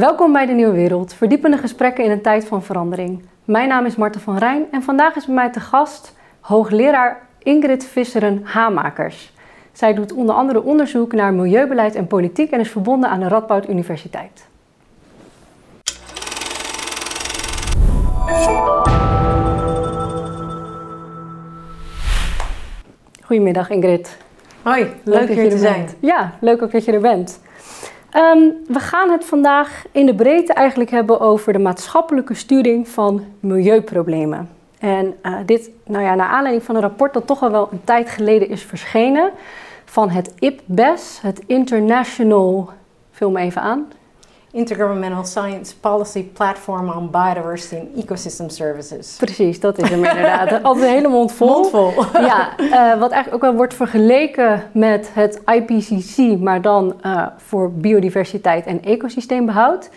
Welkom bij de Nieuwe Wereld, verdiepende gesprekken in een tijd van verandering. Mijn naam is Marten van Rijn en vandaag is bij mij te gast hoogleraar Ingrid Visseren-Hamakers. Zij doet onder andere onderzoek naar milieubeleid en politiek en is verbonden aan de Radboud Universiteit. Goedemiddag Ingrid. Hoi, leuk, leuk hier te zijn. Bent. Ja, leuk ook dat je er bent. Um, we gaan het vandaag in de breedte eigenlijk hebben over de maatschappelijke sturing van milieuproblemen. En uh, dit, nou ja, naar aanleiding van een rapport dat toch al wel een tijd geleden is verschenen van het IPBES, het International, vul me even aan, Intergovernmental Science Policy Platform on Biodiversity and Ecosystem Services. Precies, dat is hem inderdaad. Altijd een hele mond vol. Mond vol. ja, uh, wat eigenlijk ook wel wordt vergeleken met het IPCC, maar dan uh, voor biodiversiteit en ecosysteembehoud.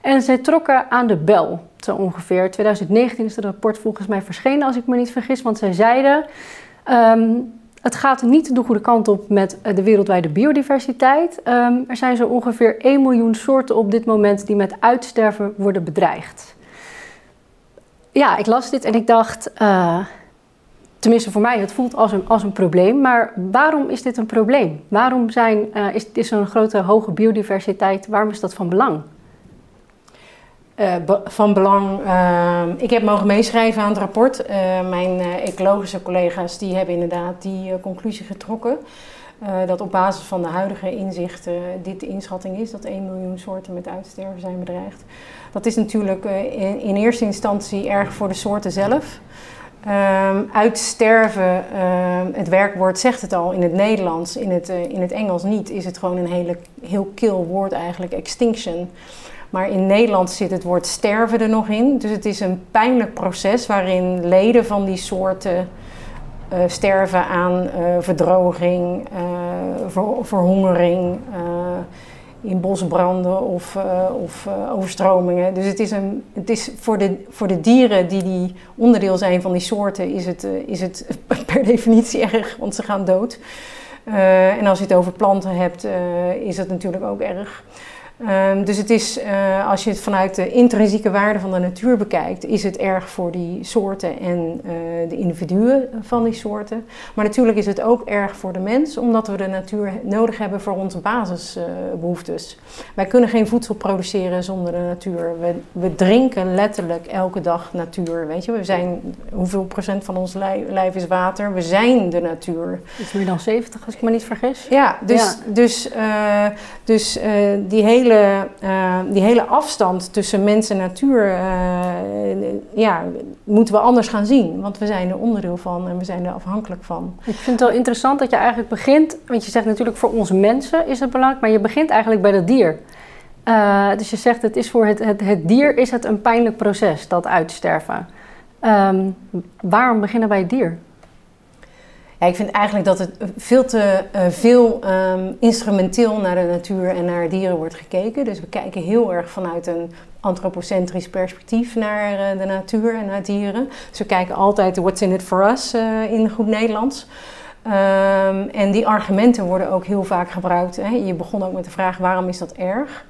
En zij trokken aan de bel, zo ongeveer. 2019 is het rapport volgens mij verschenen, als ik me niet vergis, want zij zeiden... Um, het gaat niet de goede kant op met eh, de wereldwijde biodiversiteit. Ehm, er zijn zo ongeveer 1 miljoen soorten op dit moment die met uitsterven worden bedreigd. Ja, ik las dit en ik dacht, uh, tenminste voor mij, het voelt als een, als een probleem. Maar waarom is dit een probleem? Waarom zijn, uh, is, is een grote hoge biodiversiteit, waarom is dat van belang? Uh, van belang. Uh, ik heb mogen meeschrijven aan het rapport. Uh, mijn ecologische collega's die hebben inderdaad die conclusie getrokken. dat op basis van de huidige inzichten dit de inschatting is dat 1 miljoen soorten met uitsterven zijn bedreigd. Dat is natuurlijk in, in, eerste instantie erg voor de soorten zelf. Ehm, uitsterven, ehm, het werkwoord zegt het al in het Nederlands, in het, in het Engels niet, is het gewoon een hele, heel kil woord eigenlijk, extinction. Maar in Nederland zit het woord sterven er nog in. Dus het is een pijnlijk proces waarin leden van die soorten uh, sterven aan uh, verdroging, ver, verhongering, in bosbranden of, of overstromingen. Dus het is, een, het is voor, de, voor de dieren die, die onderdeel zijn van die soorten, is het, is het per definitie erg, want ze gaan dood. en als je het over planten hebt, is het natuurlijk ook erg. Um, dus het is, uh, als je het vanuit de intrinsieke waarde van de natuur bekijkt, is het erg voor die soorten en uh, de individuen van die soorten. Maar natuurlijk is het ook erg voor de mens, omdat we de natuur nodig hebben voor onze basisbehoeftes. Wij kunnen geen voedsel produceren zonder de natuur. We, we, drinken letterlijk elke dag natuur. Weet je, we zijn, hoeveel procent van ons lijf, lijf is water? We zijn de natuur. Iets meer dan 70, als ik me niet vergis. Ja, dus, ja. dus, dus die hele uh, die hele afstand tussen mens en natuur, uh, ja, moeten we anders gaan zien. Want we zijn er onderdeel van en we zijn er afhankelijk van. Ik vind het wel interessant dat je eigenlijk begint, want je zegt natuurlijk voor ons mensen is het belangrijk, maar je begint eigenlijk bij dat dier. Uh, dus je zegt het is voor het, het, het, dier is het een pijnlijk proces, dat uitsterven. Um, waarom beginnen bij het dier? Ja, ik vind eigenlijk dat het veel te uh, veel um, instrumenteel naar de natuur en naar dieren wordt gekeken. Dus we kijken heel erg vanuit een antropocentrisch perspectief naar uh, de natuur en naar dieren. Dus we kijken altijd what's in it for us in goed Nederlands. Um, en die argumenten worden ook heel vaak gebruikt. Hè. Je begon ook met de vraag waarom is dat erg?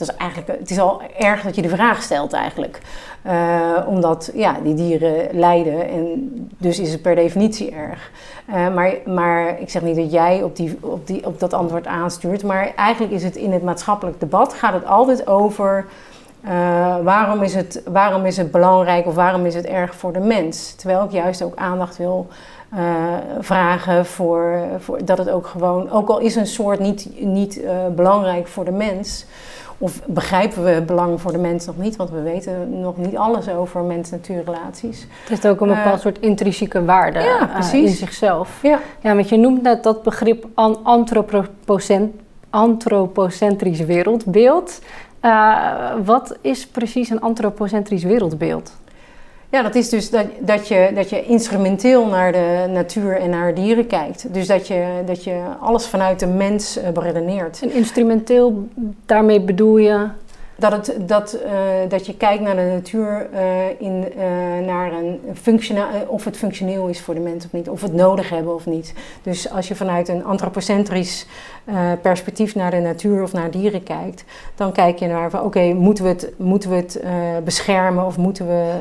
Dat is eigenlijk, het is al erg dat je de vraag stelt eigenlijk. Uh, omdat ja, die dieren lijden en dus is het per definitie erg. Uh, maar, maar ik zeg niet dat jij op, die, op, die, op dat antwoord aanstuurt. Maar eigenlijk is het in het maatschappelijk debat gaat het altijd over... Uh, waarom, is het, waarom is het belangrijk of waarom is het erg voor de mens? Terwijl ik juist ook aandacht wil vragen voor, voor dat het ook gewoon... Ook al is een soort niet, niet belangrijk voor de mens... Of begrijpen we het belang voor de mens nog niet, want we weten nog niet alles over mens-natuurrelaties. Het is ook een bepaald uh, soort intrinsieke waarde ja, uh, in zichzelf. Ja. ja, want je noemt net dat begrip antropocent, antropocentrisch wereldbeeld. Uh, wat is precies een antropocentrisch wereldbeeld? Ja, dat is dus dat, dat, je, dat je instrumenteel naar de natuur en naar dieren kijkt. Dus dat je, dat je alles vanuit de mens uh, beredeneert. En instrumenteel, daarmee bedoel je? Dat, het, dat, uh, dat je kijkt naar de natuur uh, in, uh, naar een of het functioneel is voor de mens of niet, of het nodig hebben of niet. Dus als je vanuit een antropocentrisch perspectief naar de natuur of naar dieren kijkt, dan kijk je naar oké, moeten we het, moeten we het beschermen of moeten we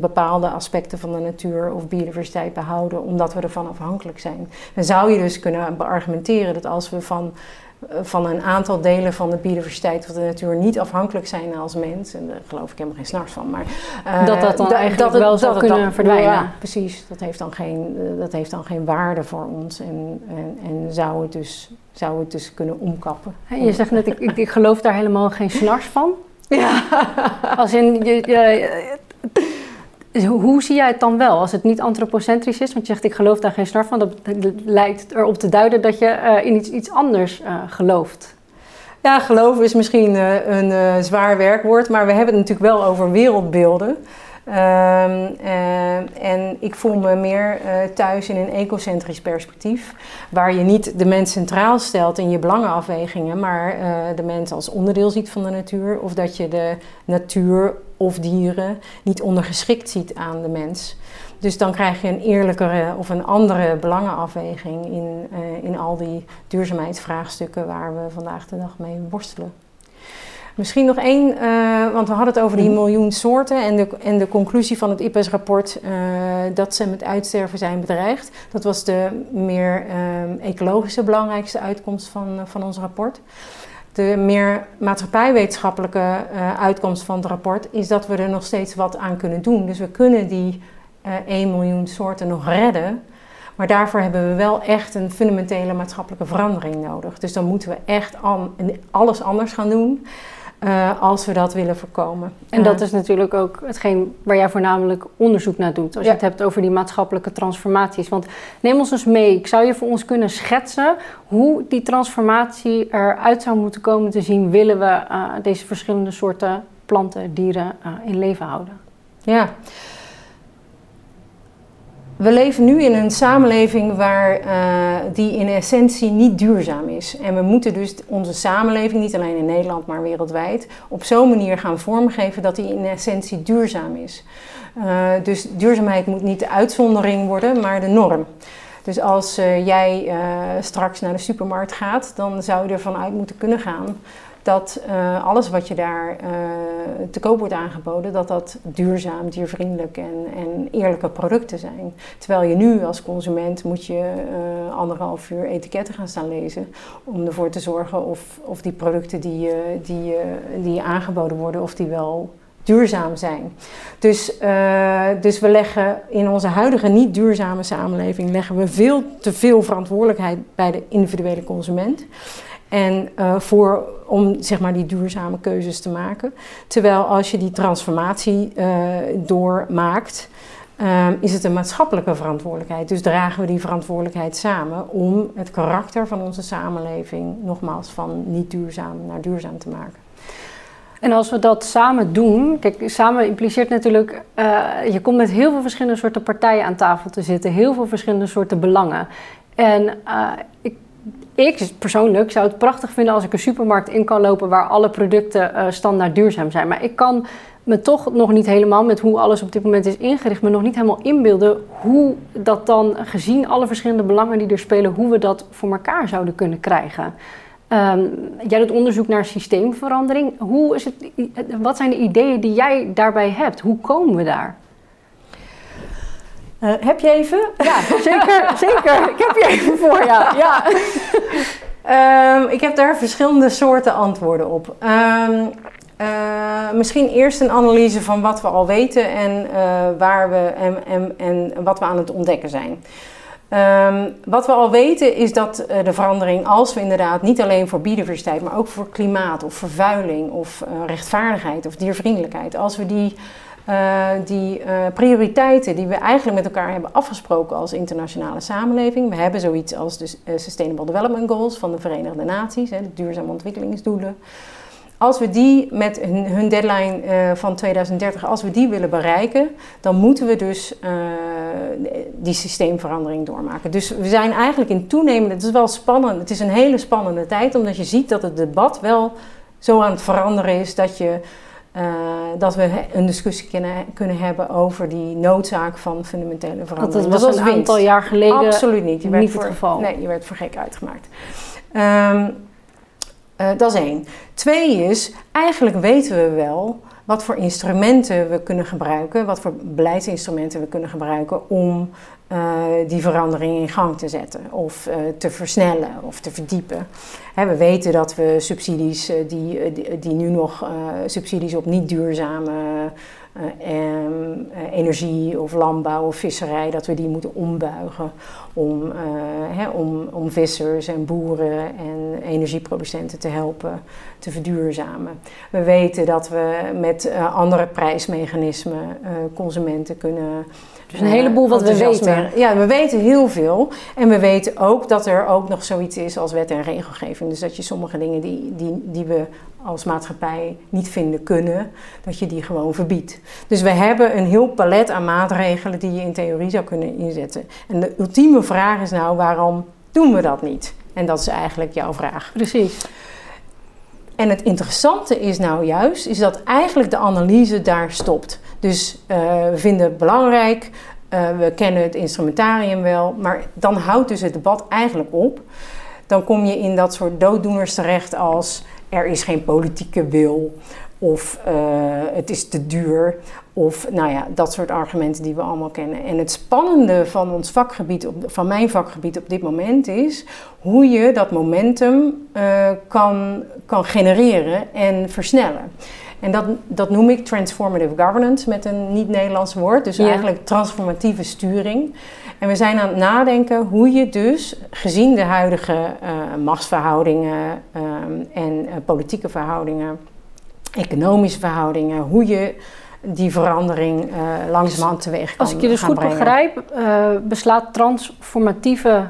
bepaalde aspecten van de natuur of biodiversiteit behouden omdat we ervan afhankelijk zijn. Dan zou je dus kunnen beargumenteren dat als we van eh, van een aantal delen van de biodiversiteit of de natuur niet afhankelijk zijn als mens. En daar geloof ik helemaal geen snars van. Maar, uh, dat dat dan da, eigenlijk dat wel zou kunnen verdwijnen. Ja, precies. Dat heeft, dan geen, uh, dat heeft dan geen waarde voor ons. En, en, en zou, het dus, zou het dus kunnen omkappen. je zegt net, ik, ik, ik, geloof daar helemaal geen snars van. Ja. Als in, je, je, hoe zie jij het dan wel als het niet antropocentrisch is? Want je zegt ik geloof daar geen snor van. Dat lijkt erop te duiden dat je uh, in iets, iets anders uh, gelooft. Ja, geloven is misschien uh, een zwaar werkwoord, maar we hebben het natuurlijk wel over wereldbeelden. Um, en ik voel me meer thuis in een ecocentrisch perspectief, waar je niet de mens centraal stelt in je belangenafwegingen, maar de mens als onderdeel ziet van de natuur, of dat je de natuur of dieren niet ondergeschikt ziet aan de mens. Dus dan krijg je een eerlijkere of een andere belangenafweging in, in al die duurzaamheidsvraagstukken waar we vandaag de dag mee worstelen. Misschien nog één, uh, want we hadden het over die mhm. miljoen soorten en de, en de conclusie van het IPES-rapport uh, dat ze met uitsterven zijn bedreigd. Dat was de meer ecologische belangrijkste uitkomst van, van ons rapport de meer maatschappijwetenschappelijke uitkomst van het rapport is dat we er nog steeds wat aan kunnen doen. Dus we kunnen die uh, eh, 1 miljoen soorten nog redden. Maar daarvoor hebben we wel echt een fundamentele maatschappelijke verandering nodig. Dus dan moeten we echt alles anders gaan doen. Uh, als we dat willen voorkomen. En dat is natuurlijk ook hetgeen waar jij voornamelijk onderzoek naar doet. Als je het hebt over die maatschappelijke transformaties. Want neem ons eens mee. Ik zou je voor ons kunnen schetsen hoe die transformatie eruit zou moeten komen te zien. Willen we uh, deze verschillende soorten planten, dieren uh, in leven houden? Ja. We leven nu in een samenleving waar uh, die in essentie niet duurzaam is. En we moeten dus onze samenleving, niet alleen in Nederland, maar wereldwijd, op zo'n manier gaan vormgeven dat die in essentie duurzaam is. Uh, dus duurzaamheid moet niet de uitzondering worden, maar de norm. Dus als uh, jij straks naar de supermarkt gaat, dan zou je ervan uit moeten kunnen gaan dat uh, alles wat je daar uh, te koop wordt aangeboden, dat dat duurzaam, diervriendelijk en, en eerlijke producten zijn. Terwijl je nu als consument moet je uh, anderhalf uur etiketten gaan staan lezen om ervoor te zorgen of, of die producten die, die, die aangeboden worden, of die wel duurzaam zijn. Dus, dus we leggen in onze huidige niet duurzame samenleving leggen we veel te veel verantwoordelijkheid bij de individuele consument. En uh, voor, om zeg maar die duurzame keuzes te maken. Terwijl als je die transformatie uh, doormaakt, uh, is het een maatschappelijke verantwoordelijkheid. Dus dragen we die verantwoordelijkheid samen om het karakter van onze samenleving nogmaals van niet duurzaam naar duurzaam te maken. En als we dat samen doen, kijk, samen impliceert natuurlijk, je komt met heel veel verschillende soorten partijen aan tafel te zitten, heel veel verschillende soorten belangen. En ik ik persoonlijk zou het prachtig vinden als ik een supermarkt in kan lopen waar alle producten uh, standaard duurzaam zijn. Maar ik kan me toch nog niet helemaal met hoe alles op dit moment is ingericht, me nog niet helemaal inbeelden hoe dat dan, gezien alle verschillende belangen die er spelen, hoe we dat voor elkaar zouden kunnen krijgen. Um, jij doet onderzoek naar systeemverandering. Hoe is het, wat zijn de ideeën die jij daarbij hebt? Hoe komen we daar? Uh, heb je even? Ja, zeker, zeker. Ik heb je even voor, ja. ja. um, ik heb daar verschillende soorten antwoorden op. Um, uh, misschien eerst een analyse van wat we al weten en, uh, waar we, en, en, en wat we aan het ontdekken zijn. Um, wat we al weten is dat uh, de verandering, als we inderdaad niet alleen voor biodiversiteit, maar ook voor klimaat of vervuiling of rechtvaardigheid of diervriendelijkheid, als we die uh, die uh, prioriteiten die we eigenlijk met elkaar hebben afgesproken als internationale samenleving. We hebben zoiets als de uh, Sustainable Development Goals van de Verenigde Naties, hè, de duurzame ontwikkelingsdoelen. Als we die met hun, hun deadline van 2030, als we die willen bereiken, dan moeten we dus die systeemverandering doormaken. Dus we zijn eigenlijk in toenemende, het is wel spannend, het is een hele spannende tijd, omdat je ziet dat het debat wel zo aan het veranderen is dat, je, eh, dat we een discussie kunnen, kunnen hebben over die noodzaak van fundamentele verandering. Dat, was een aantal jaar geleden Absoluut niet. Je werd niet voor, het geval. Nee, je werd voor gek uitgemaakt. Ehm, eh, dat is één. Twee is, eigenlijk weten we wel wat voor instrumenten we kunnen gebruiken, wat voor beleidsinstrumenten we kunnen gebruiken om uh, die verandering in gang te zetten of uh, te versnellen of te verdiepen. Hè, we weten dat we subsidies, die, die, die, nu nog subsidies op niet duurzame energie of landbouw of visserij, dat we die moeten ombuigen om, hè, om, om vissers en boeren en energieproducenten te helpen te verduurzamen. We weten dat we met andere prijsmechanismen consumenten kunnen dus een heleboel wat we weten. Ja, we weten heel veel. En we weten ook dat er ook nog zoiets is als wet en regelgeving. Dus dat je sommige dingen die, die, die we als maatschappij niet vinden kunnen, dat je die gewoon verbiedt. Dus we hebben een heel palet aan maatregelen die je in theorie zou kunnen inzetten. En de ultieme vraag is nou, waarom doen we dat niet? En dat is eigenlijk jouw vraag. Precies. En het interessante is nou juist, is dat eigenlijk de analyse daar stopt. Dus uh, we vinden het belangrijk, uh, we kennen het instrumentarium wel, maar dan houdt dus het debat eigenlijk op. Dan kom je in dat soort dooddoeners terecht als er is geen politieke wil of uh, het is te duur of nou ja, dat soort argumenten die we allemaal kennen. En het spannende van ons vakgebied, op, van mijn vakgebied op dit moment is hoe je dat momentum kan, kan genereren en versnellen. En dat, dat noem ik transformative governance met een niet-Nederlands woord. Dus eigenlijk transformatieve sturing. En we zijn aan het nadenken hoe je dus, gezien de huidige uh, machtsverhoudingen um, en uh, politieke verhoudingen, economische verhoudingen, hoe je die verandering uh, langzamerhand teweeg kan Als ik je dus goed brengen. begrijp, beslaat transformatieve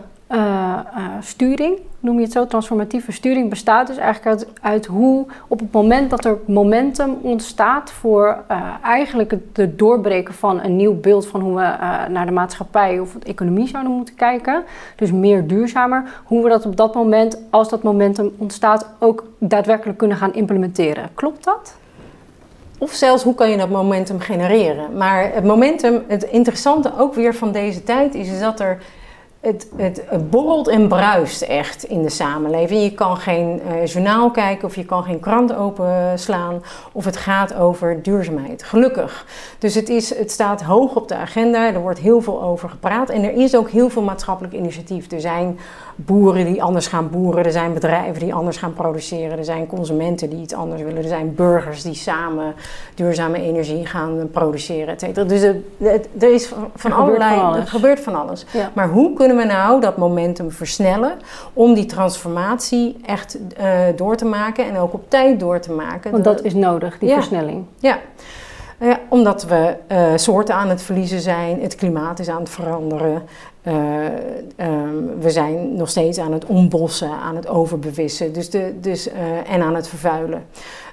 sturing noem je het zo, transformatieve sturing bestaat dus eigenlijk uit, hoe op het moment dat er momentum ontstaat voor uh, eigenlijk het, doorbreken van een nieuw beeld van hoe we naar de maatschappij of de economie zouden moeten kijken, dus meer duurzamer, hoe we dat op dat moment, als dat momentum ontstaat, ook daadwerkelijk kunnen gaan implementeren. Klopt dat? Of zelfs hoe kan je dat momentum genereren. Maar het momentum, het interessante ook weer van deze tijd is dat er het, het, borrelt en bruist echt in de samenleving. Je kan geen uh, journaal kijken of je kan geen krant openslaan of het gaat over duurzaamheid. Gelukkig. Dus het, is, het staat hoog op de agenda, er wordt heel veel over gepraat en er is ook heel veel maatschappelijk initiatief. Er zijn boeren die anders gaan boeren, er zijn bedrijven die anders gaan produceren, er zijn consumenten die iets anders willen, er zijn burgers die samen duurzame energie gaan produceren, et cetera. Dus er, er is van er allerlei, van er gebeurt van alles. Ja. Maar hoe kunnen we nou dat momentum versnellen om die transformatie echt uh, door te maken en ook op tijd door te maken? Want dat is nodig, die Ja. versnelling. Ja. Ja, omdat we eh, soorten aan het verliezen zijn, het klimaat is aan het veranderen. Eh, ehm, we zijn nog steeds aan het ombossen, aan het overbevissen dus de, dus, eh, en aan het vervuilen.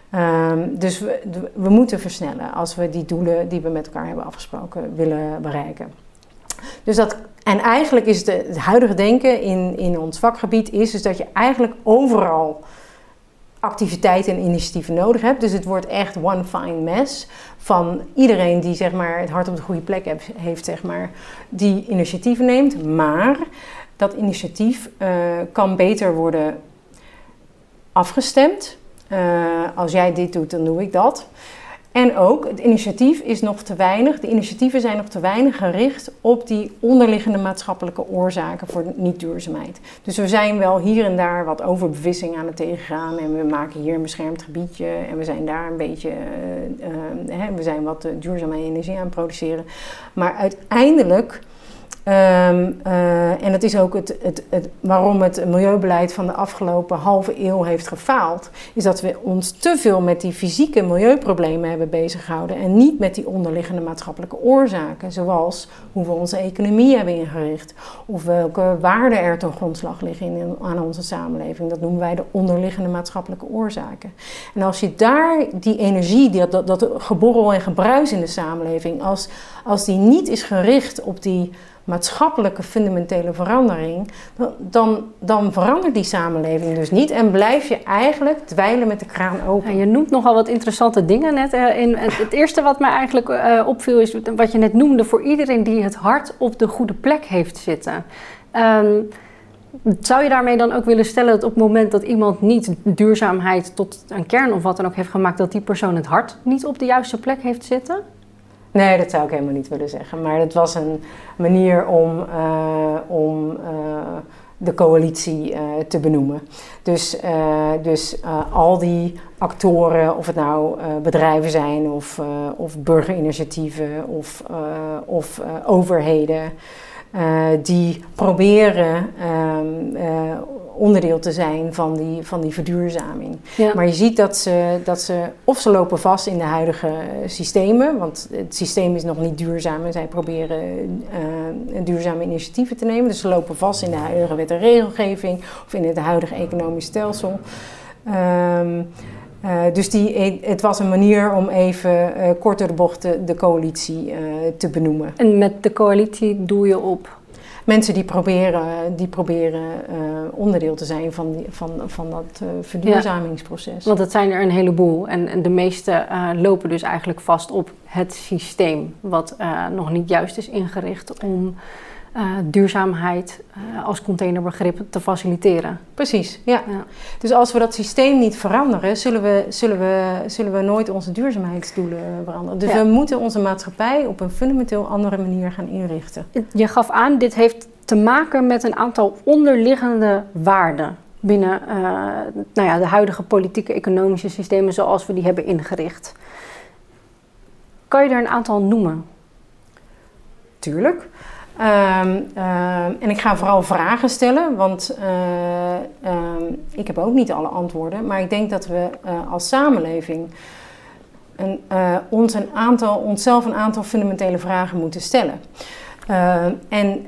Ehm, dus we, we moeten versnellen als we die doelen die we met elkaar hebben afgesproken willen bereiken. Dus dat, en eigenlijk is de, het huidige denken in, in ons vakgebied is dus dat je eigenlijk overal activiteiten en initiatieven nodig hebt. Dus het wordt echt one fine mess van iedereen die zeg maar, het hart op de goede plek heeft, zeg maar, die initiatieven neemt. Maar dat initiatief eh, kan beter worden afgestemd. Eh, als jij dit doet, dan doe ik dat. En ook, het initiatief is nog te weinig, de initiatieven zijn nog te weinig gericht op die onderliggende maatschappelijke oorzaken voor niet-duurzaamheid. Dus we zijn wel hier en daar wat overbevissing aan het tegengaan en we maken hier een beschermd gebiedje en we zijn daar een beetje, eh, hè, we zijn wat eh, duurzame energie aan het produceren. Maar uiteindelijk Ehm, eh, en dat is ook het, het, waarom het milieubeleid van de afgelopen halve eeuw heeft gefaald. Is dat we ons te veel met die fysieke milieuproblemen hebben bezighouden. En niet met die onderliggende maatschappelijke oorzaken. Zoals hoe we onze economie hebben ingericht. Of welke waarden er ten grondslag liggen in, aan onze samenleving. Dat noemen wij de onderliggende maatschappelijke oorzaken. En als je daar die energie, dat, dat, dat geborrel en gebruis in de samenleving. Als, als die niet is gericht op die maatschappelijke fundamentele verandering, dan, dan, verandert die samenleving dus niet en blijf je eigenlijk dweilen met de kraan open. Ja, je noemt nogal wat interessante dingen net. eh, In, het, het eerste wat mij eigenlijk eh, opviel is wat je net noemde, voor iedereen die het hart op de goede plek heeft zitten. Ehm, zou je daarmee dan ook willen stellen dat op het moment dat iemand niet duurzaamheid tot een kern of wat dan ook heeft gemaakt, dat die persoon het hart niet op de juiste plek heeft zitten? Nee, dat zou ik helemaal niet willen zeggen. Maar het was een manier om, eh, om eh, de coalitie eh, te benoemen. Dus, dus al die actoren, of het nou bedrijven zijn of, of burgerinitiatieven of, of overheden. Eh, die proberen ehm, eh, onderdeel te zijn van die, van die verduurzaming. Ja. Maar je ziet dat ze, dat ze, of ze lopen vast in de huidige systemen, want het systeem is nog niet duurzaam en zij proberen eh, duurzame initiatieven te nemen. Dus ze lopen vast in de huidige wet en regelgeving of in het huidige economisch stelsel. Ehm, eh, dus die, het was een manier om even eh, kort door de bocht de, de coalitie eh, te benoemen. En met de coalitie doe je op. Mensen die proberen, die proberen eh, onderdeel te zijn van, die, van, van dat eh, verduurzamingsproces. Want het zijn er een heleboel. En, en de meeste eh, lopen dus eigenlijk vast op het systeem, wat eh, nog niet juist is ingericht om eh, duurzaamheid eh, als containerbegrip te faciliteren. Precies, ja. Ja. Dus als we dat systeem niet veranderen, zullen we, zullen we, zullen we nooit onze duurzaamheidsdoelen veranderen. Dus Ja. we moeten onze maatschappij op een fundamenteel andere manier gaan inrichten. Je gaf aan, dit heeft te maken met een aantal onderliggende waarden binnen eh, nou ja, de huidige politieke economische systemen zoals we die hebben ingericht. Kan je er een aantal noemen? Tuurlijk. Ehm, ehm, en ik ga vooral vragen stellen, want eh, ehm, ik heb ook niet alle antwoorden. Maar ik denk dat we eh, als samenleving een, eh, ons een aantal, onszelf een aantal fundamentele vragen moeten stellen. En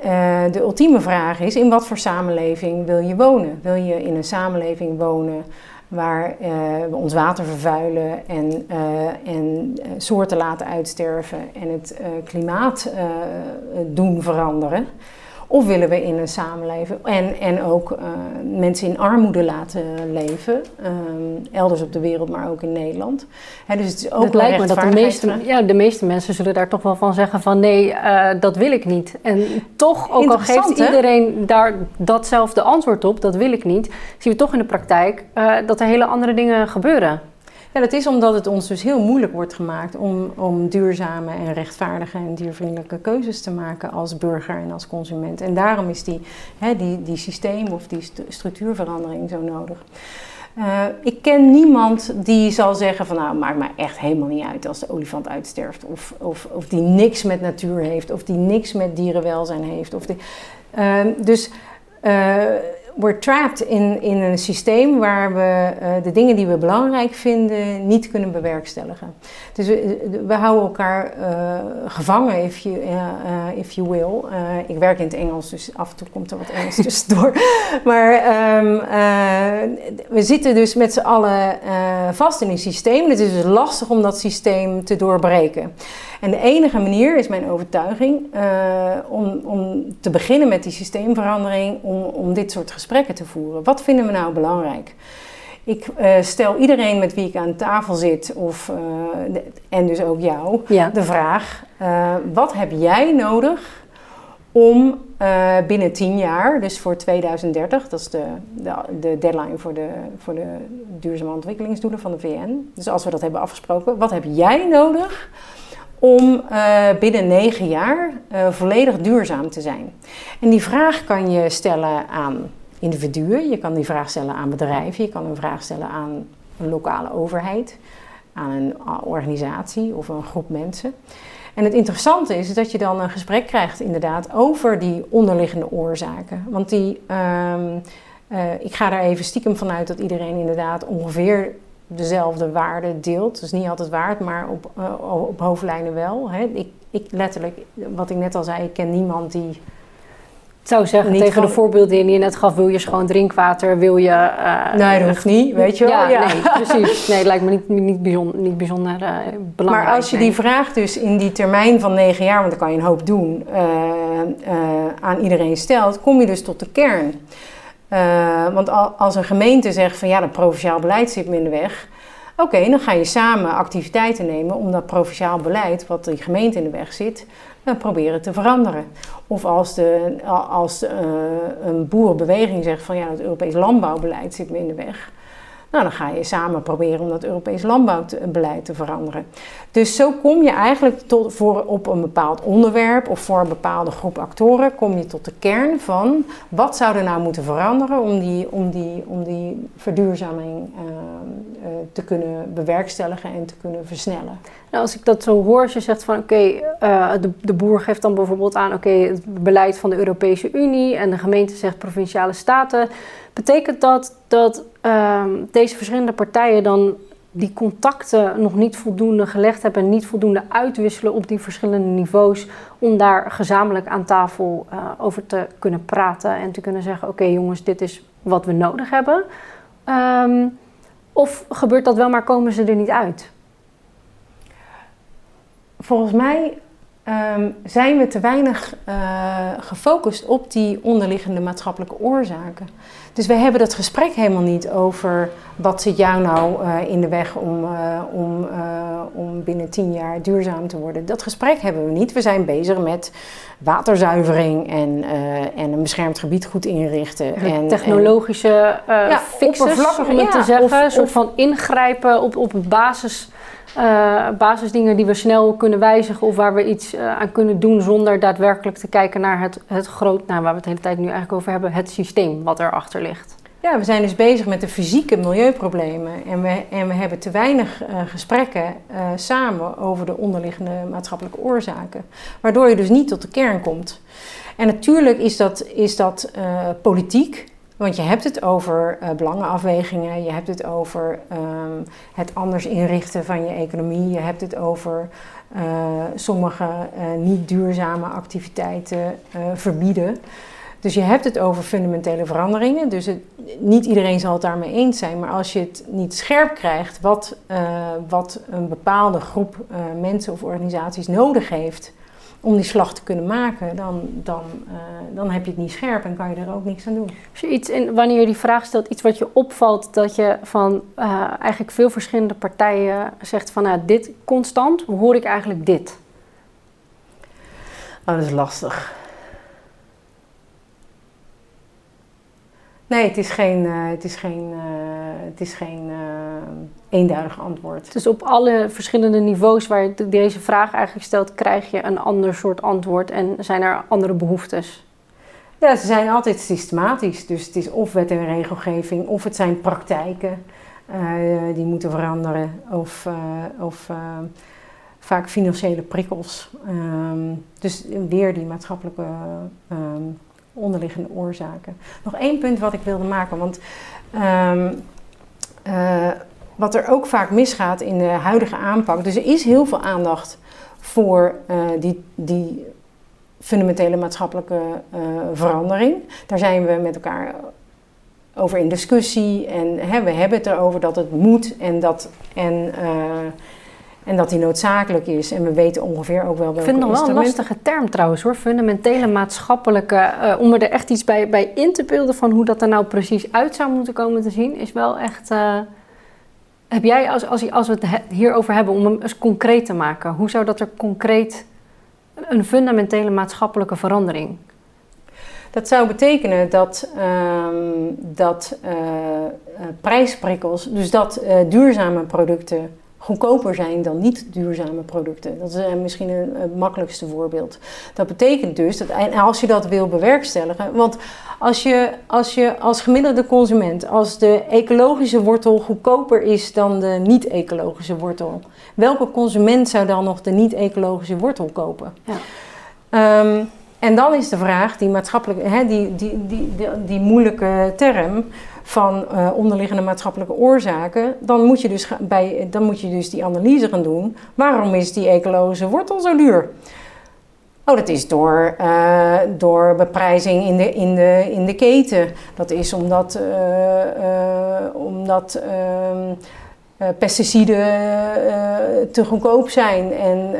de ultieme vraag is: in wat voor samenleving wil je wonen? Wil je in een samenleving wonen waar eh, we ons water vervuilen en, eh, en eh, soorten laten uitsterven en het klimaat doen veranderen? Of willen we in een samenleving en, en ook eh, mensen in armoede laten leven, ehm, elders op de wereld, maar ook in Nederland? Hè, dus het is ook lijkt me dat de meeste, ja, de meeste mensen zullen daar toch wel van zeggen van nee, eh, dat wil ik niet. En toch, ook al geeft hè? iedereen daar datzelfde antwoord op, dat wil ik niet, zien we toch in de praktijk eh, dat er hele andere dingen gebeuren. Ja, dat is omdat het ons dus heel moeilijk wordt gemaakt om, om duurzame en rechtvaardige en diervriendelijke keuzes te maken als burger en als consument. En daarom is die, hè, die, die systeem of die st- structuurverandering zo nodig. Eh, ik ken niemand die zal zeggen van nou, maakt mij echt helemaal niet uit als de olifant uitsterft. Of, of, of die niks met natuur heeft, of die niks met dierenwelzijn heeft. Of die, Ehm, dus eh, we're trapped in, in een systeem waar we eh, de dingen die we belangrijk vinden niet kunnen bewerkstelligen. Dus we, we houden elkaar eh, gevangen, if you, eh, if you will. Ik werk in het Engels, dus af en toe komt er wat Engels tussendoor. Maar ehm, eh, we zitten dus met z'n allen vast in een systeem. Het is dus lastig om dat systeem te doorbreken. En de enige manier, is mijn overtuiging, om, om te beginnen met die systeemverandering, om, om dit soort gesprekken te voeren. Wat vinden we nou belangrijk? Ik eh, stel iedereen met wie ik aan tafel zit, of, eh, de- en dus ook jou, Ja. de vraag: eh, wat heb jij nodig om binnen 10 jaar, dus voor 2030, dat is de, de, de deadline voor de, voor de duurzame ontwikkelingsdoelen van de VN. Dus als we dat hebben afgesproken, wat heb jij nodig om binnen 9 jaar volledig duurzaam te zijn? En die vraag kan je stellen aan individuen, je kan die vraag stellen aan bedrijven, je kan een vraag stellen aan een lokale overheid, aan een organisatie of een groep mensen. En het interessante is dat je dan een gesprek krijgt inderdaad over die onderliggende oorzaken. Want die, ehm, eh, ik ga er even stiekem vanuit dat iedereen inderdaad ongeveer dezelfde waarden deelt. Dus niet altijd waard, maar op, eh, op hoofdlijnen wel. Hè. Ik, ik letterlijk, wat ik net al zei, ik ken niemand die zou zeggen tegen de voorbeelden die je net gaf, wil je schoon drinkwater, wil je... eh, nee, dat hoeft niet, weet je wel. ja, Ja. nee, precies. Nee, het lijkt me niet, niet bijzonder, niet bijzonder eh, belangrijk. Maar als je nee. die vraag dus in die termijn van negen jaar, want dan kan je een hoop doen, eh, aan iedereen stelt, kom je dus tot de kern. Want al- als een gemeente zegt van ja, dat provinciaal beleid zit me in de weg. Oké, dan ga je samen activiteiten nemen om dat provinciaal beleid, wat die gemeente in de weg zit, eh, proberen te veranderen. Of als, de, als eh, een boerenbeweging zegt van ja, het Europees landbouwbeleid zit me in de weg. Nou, dan ga je samen proberen om dat Europees landbouwbeleid te veranderen. Dus zo kom je eigenlijk tot, voor, op een bepaald onderwerp of voor een bepaalde groep actoren, kom je tot de kern van wat zou er nou moeten veranderen om die, om die, om die verduurzaming eh, eh, te kunnen bewerkstelligen en te kunnen versnellen. Nou, als ik dat zo hoor, als je zegt van oké, eh, de, de boer geeft dan bijvoorbeeld aan oké, het beleid van de Europese Unie en de gemeente zegt provinciale staten. Betekent dat dat ehm, deze verschillende partijen dan die contacten nog niet voldoende gelegd hebben en niet voldoende uitwisselen op die verschillende niveaus om daar gezamenlijk aan tafel eh, over te kunnen praten en te kunnen zeggen oké jongens, dit is wat we nodig hebben? Ehm, of gebeurt dat wel, maar komen ze er niet uit? Volgens mij ehm, zijn we te weinig eh, gefocust op die onderliggende maatschappelijke oorzaken. Dus we hebben dat gesprek helemaal niet over wat zit jou nou eh, in de weg om, eh, om, eh, om binnen tien jaar duurzaam te worden. Dat gesprek hebben we niet. We zijn bezig met waterzuivering en, en een beschermd gebied goed inrichten. En, technologische eh Ja, fixes, om het te zeggen. of- een soort of- van ingrijpen op, op basis, eh, basisdingen die we snel kunnen wijzigen of waar we iets eh, aan kunnen doen zonder daadwerkelijk te kijken naar het, het groot, nou, waar we het hele tijd nu eigenlijk over hebben, het systeem wat erachter ligt. Ja, we zijn dus bezig met de fysieke milieuproblemen en we, en we hebben te weinig eh, gesprekken samen over de onderliggende maatschappelijke oorzaken. Waardoor je dus niet tot de kern komt. En natuurlijk is dat, is dat politiek, want je hebt het over eh, belangenafwegingen, je hebt het over ehm, het anders inrichten van je economie, je hebt het over eh, sommige eh, niet duurzame activiteiten verbieden. Dus je hebt het over fundamentele veranderingen. Dus niet iedereen zal het daarmee eens zijn. Maar als je het niet scherp krijgt wat, wat een bepaalde groep mensen of organisaties nodig heeft om die slag te kunnen maken, dan, dan, eh, dan heb je het niet scherp en kan je er ook niks aan doen. Als je iets in, wanneer je die vraag stelt, iets wat je opvalt, dat je van eh, eigenlijk veel verschillende partijen zegt van nou, dit constant, hoor ik eigenlijk dit. Oh, dat is lastig. Nee, het is geen, eh, het is geen, eh, het is geen eenduidig antwoord. Dus op alle verschillende niveaus waar je de- deze vraag eigenlijk stelt, krijg je een ander soort antwoord en zijn er andere behoeftes. Ja, ze zijn altijd systematisch. Dus het is of wet en regelgeving, of het zijn praktijken eh, die moeten veranderen, of, eh, of eh, vaak financiële prikkels. Ehm, dus weer die maatschappelijke ehm, onderliggende oorzaken. Nog één punt wat ik wilde maken, want ehm, eh, wat er ook vaak misgaat in de huidige aanpak, dus er is heel veel aandacht voor eh, die, die fundamentele maatschappelijke eh, verandering. Daar zijn we met elkaar over in discussie en hè, we hebben het erover dat het moet en dat, en, eh, en dat die noodzakelijk is. En we weten ongeveer ook wel welke Ik vind het nog wel een lastige term trouwens hoor. Fundamentele maatschappelijke. om er echt iets bij, bij in te beelden van hoe dat er nou precies uit zou moeten komen te zien, is wel echt. Heb jij, als, als, als we het he- hierover hebben, om hem eens concreet te maken, hoe zou dat er concreet. een fundamentele maatschappelijke verandering. Dat zou betekenen dat, ehm, dat eh, eh, prijsprikkels, dus dat eh, duurzame producten goedkoper zijn dan niet duurzame producten. Dat is eh, misschien een, het makkelijkste voorbeeld. Dat betekent dus dat en als je dat wil bewerkstelligen, want als je als, je als gemiddelde consument, als de ecologische wortel goedkoper is dan de niet-ecologische wortel, welke consument zou dan nog de niet-ecologische wortel kopen? Ja. Ehm, en dan is de vraag, die maatschappelijke, hè, die, die, die, die, die moeilijke term van eh, onderliggende maatschappelijke oorzaken, dan moet, je dus bij, dan moet je dus die analyse gaan doen. Waarom is die ecologische wortel zo duur? Oh, dat is door, uh, door beprijzing in de, in, de, in de keten. Dat is omdat, uh, omdat ehm, pesticiden te goedkoop zijn en,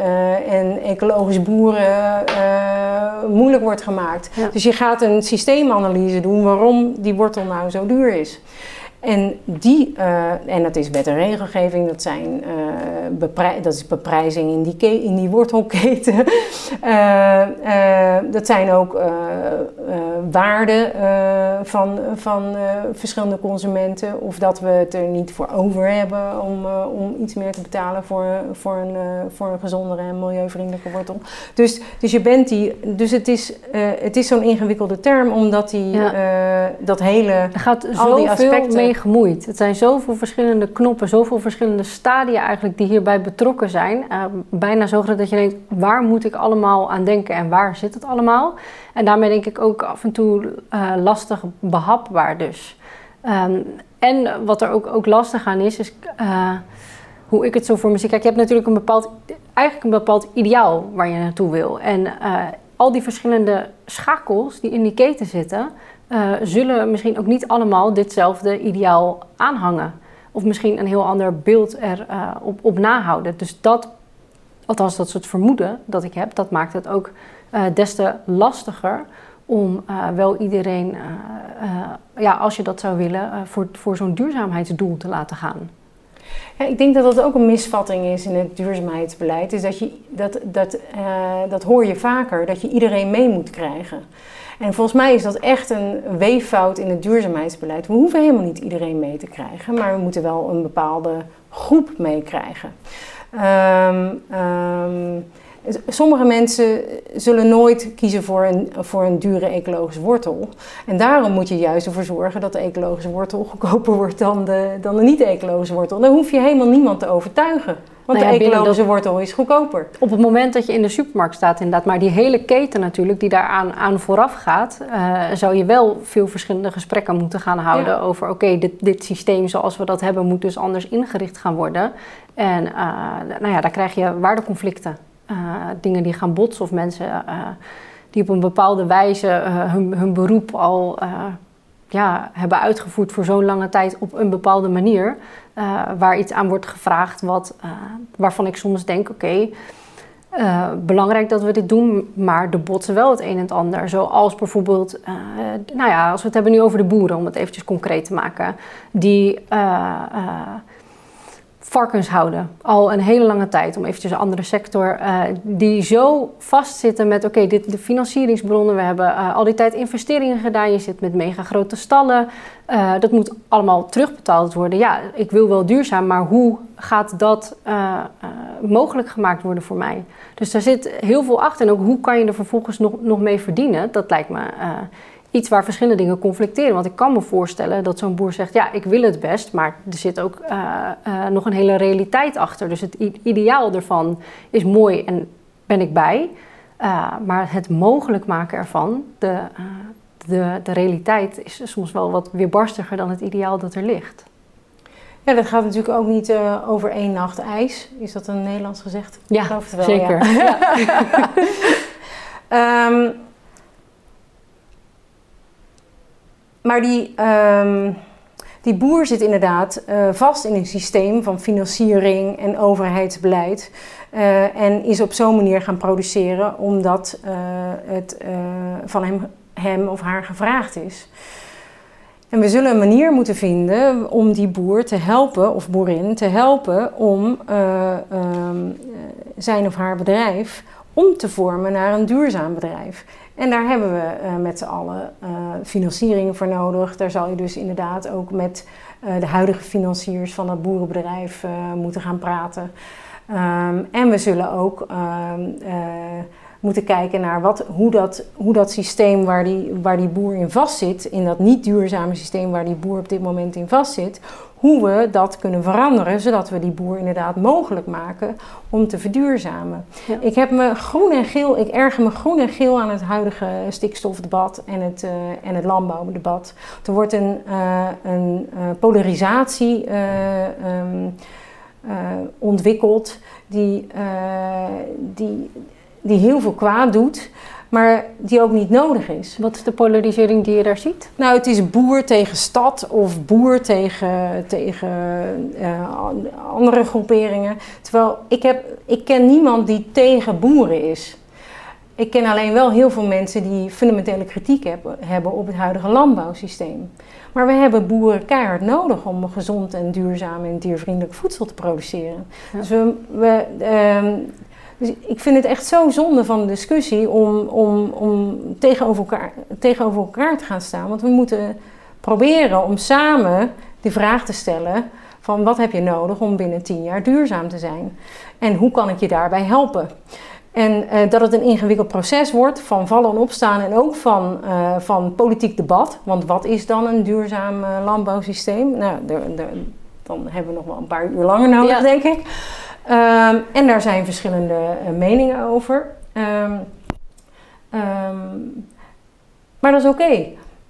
en ecologisch boeren moeilijk wordt gemaakt. Dus je gaat een systeemanalyse doen waarom die wortel nou zo duur is. En, die, uh, en dat is wet en regelgeving, dat, zijn, uh, dat is beprijzing in die, in die wortelketen. uh, dat zijn ook waarden van, van verschillende consumenten. Of dat we het er niet voor over hebben om, om iets meer te betalen voor, voor, een, voor een gezondere en milieuvriendelijke wortel. Dus, dus, je bent die, dus het is, het is zo'n ingewikkelde term, omdat die, dat hele. Er gaat al die aspecten. Mee gemoeid. Het zijn zoveel verschillende knoppen, zoveel verschillende stadia eigenlijk die hierbij betrokken zijn. Uh, bijna zo groot dat je denkt, waar moet ik allemaal aan denken en waar zit het allemaal? En daarmee denk ik ook af en toe uh, lastig behapbaar dus. Um, en wat er ook, ook lastig aan is, is uh, hoe ik het zo voor me zie. Kijk, je hebt natuurlijk een bepaald, eigenlijk een bepaald ideaal waar je naartoe wil. En al die verschillende schakels die in die keten zitten, uh, zullen misschien ook niet allemaal ditzelfde ideaal aanhangen. Of misschien een heel ander beeld erop op, op nahouden. Dus dat, althans dat soort vermoeden dat ik heb, dat maakt het ook uh, des te lastiger om wel iedereen, ja, als je dat zou willen, voor, voor zo'n duurzaamheidsdoel te laten gaan. Ja, ik denk dat dat ook een misvatting is in het duurzaamheidsbeleid. Is dat, je, dat, dat, dat hoor je vaker, dat je iedereen mee moet krijgen. En volgens mij is dat echt een weeffout in het duurzaamheidsbeleid. We hoeven helemaal niet iedereen mee te krijgen, maar we moeten wel een bepaalde groep meekrijgen. Um, Sommige mensen zullen nooit kiezen voor een, voor een dure ecologische wortel. En daarom moet je juist ervoor zorgen dat de ecologische wortel goedkoper wordt dan de, dan de niet-ecologische wortel. Dan hoef je helemaal niemand te overtuigen. Want nou de ecologische wortel is goedkoper. Op het moment dat je in de supermarkt staat, inderdaad. Maar die hele keten natuurlijk, die daaraan aan vooraf gaat, uh, zou je wel veel verschillende gesprekken moeten gaan houden over: oké, dit, dit systeem zoals we dat hebben, moet dus anders ingericht gaan worden. En uh, nou ja, daar krijg je waardeconflicten. Uh, dingen die gaan botsen of mensen uh, die op een bepaalde wijze uh, hun, hun, beroep al ja, hebben uitgevoerd voor zo'n lange tijd op een bepaalde manier, waar iets aan wordt gevraagd wat, waarvan ik soms denk: oké. Belangrijk dat we dit doen, maar de botsen wel het een en het ander. Zoals bijvoorbeeld, nou ja, als we het hebben nu over de boeren, om het eventjes concreet te maken, die varkens houden. Al een hele lange tijd, om eventjes een andere sector, uh, die zo vastzitten met, oké, dit de financieringsbronnen, we hebben uh, al die tijd investeringen gedaan, je zit met mega grote stallen, uh, dat moet allemaal terugbetaald worden. Ja, ik wil wel duurzaam, maar hoe gaat dat mogelijk gemaakt worden voor mij? Dus daar zit heel veel achter en ook hoe kan je er vervolgens nog, nog mee verdienen, dat lijkt me iets waar verschillende dingen conflicteren. Want ik kan me voorstellen dat zo'n boer zegt: Ja, ik wil het best, maar er zit ook uh, uh, nog een hele realiteit achter. Dus het ideaal ervan is mooi en ben ik bij. Uh, maar het mogelijk maken ervan, de, de, de realiteit, is soms wel wat weerbarstiger dan het ideaal dat er ligt. Ja, dat gaat natuurlijk ook niet over één nacht ijs. Is dat een Nederlands gezegd? Ja, het wel, zeker. Ja. um, Maar die, um, die boer zit inderdaad uh, vast in een systeem van financiering en overheidsbeleid. Uh, en is op zo'n manier gaan produceren omdat uh, het van hem, hem of haar gevraagd is. En we zullen een manier moeten vinden om die boer te helpen, of boerin te helpen, om um, zijn of haar bedrijf om te vormen naar een duurzaam bedrijf. En daar hebben we uh, met z'n allen uh, financiering voor nodig. Daar zal je dus inderdaad ook met uh, de huidige financiers van het boerenbedrijf moeten gaan praten. Um, en we zullen ook um, moeten kijken naar wat, hoe, dat, hoe dat systeem waar die, waar die boer in vastzit, in dat niet duurzame systeem waar die boer op dit moment in vastzit, hoe we dat kunnen veranderen, zodat we die boer inderdaad mogelijk maken om te verduurzamen. Ja. Ik heb me groen en geel, ik erger me groen en geel aan het huidige stikstofdebat en het, uh, en het landbouwdebat. Er wordt een, uh, een uh, polarisatie um, ontwikkeld die, die die heel veel kwaad doet, maar die ook niet nodig is. Wat is de polarisering die je daar ziet? Nou, het is boer tegen stad of boer tegen, tegen uh, andere groeperingen. Terwijl ik, heb, ik ken niemand die tegen boeren is. Ik ken alleen wel heel veel mensen die fundamentele kritiek hebben, hebben op het huidige landbouwsysteem. Maar we hebben boeren keihard nodig om gezond en duurzaam en diervriendelijk voedsel te produceren. Dus, we, we ehm, dus ik vind het echt zo zonde van de discussie om, om, om tegenover, elkaar, tegenover elkaar te gaan staan. Want we moeten proberen om samen de vraag te stellen van wat heb je nodig om binnen tien jaar duurzaam te zijn? En hoe kan ik je daarbij helpen? En uh, dat het een ingewikkeld proces wordt van vallen en opstaan en ook van, uh, van politiek debat. Want wat is dan een duurzaam uh, landbouwsysteem? Nou, de, de, dan hebben we nog wel een paar uur langer nodig, ja. denk ik. Um, en daar zijn verschillende meningen over. Um, um, maar dat is oké.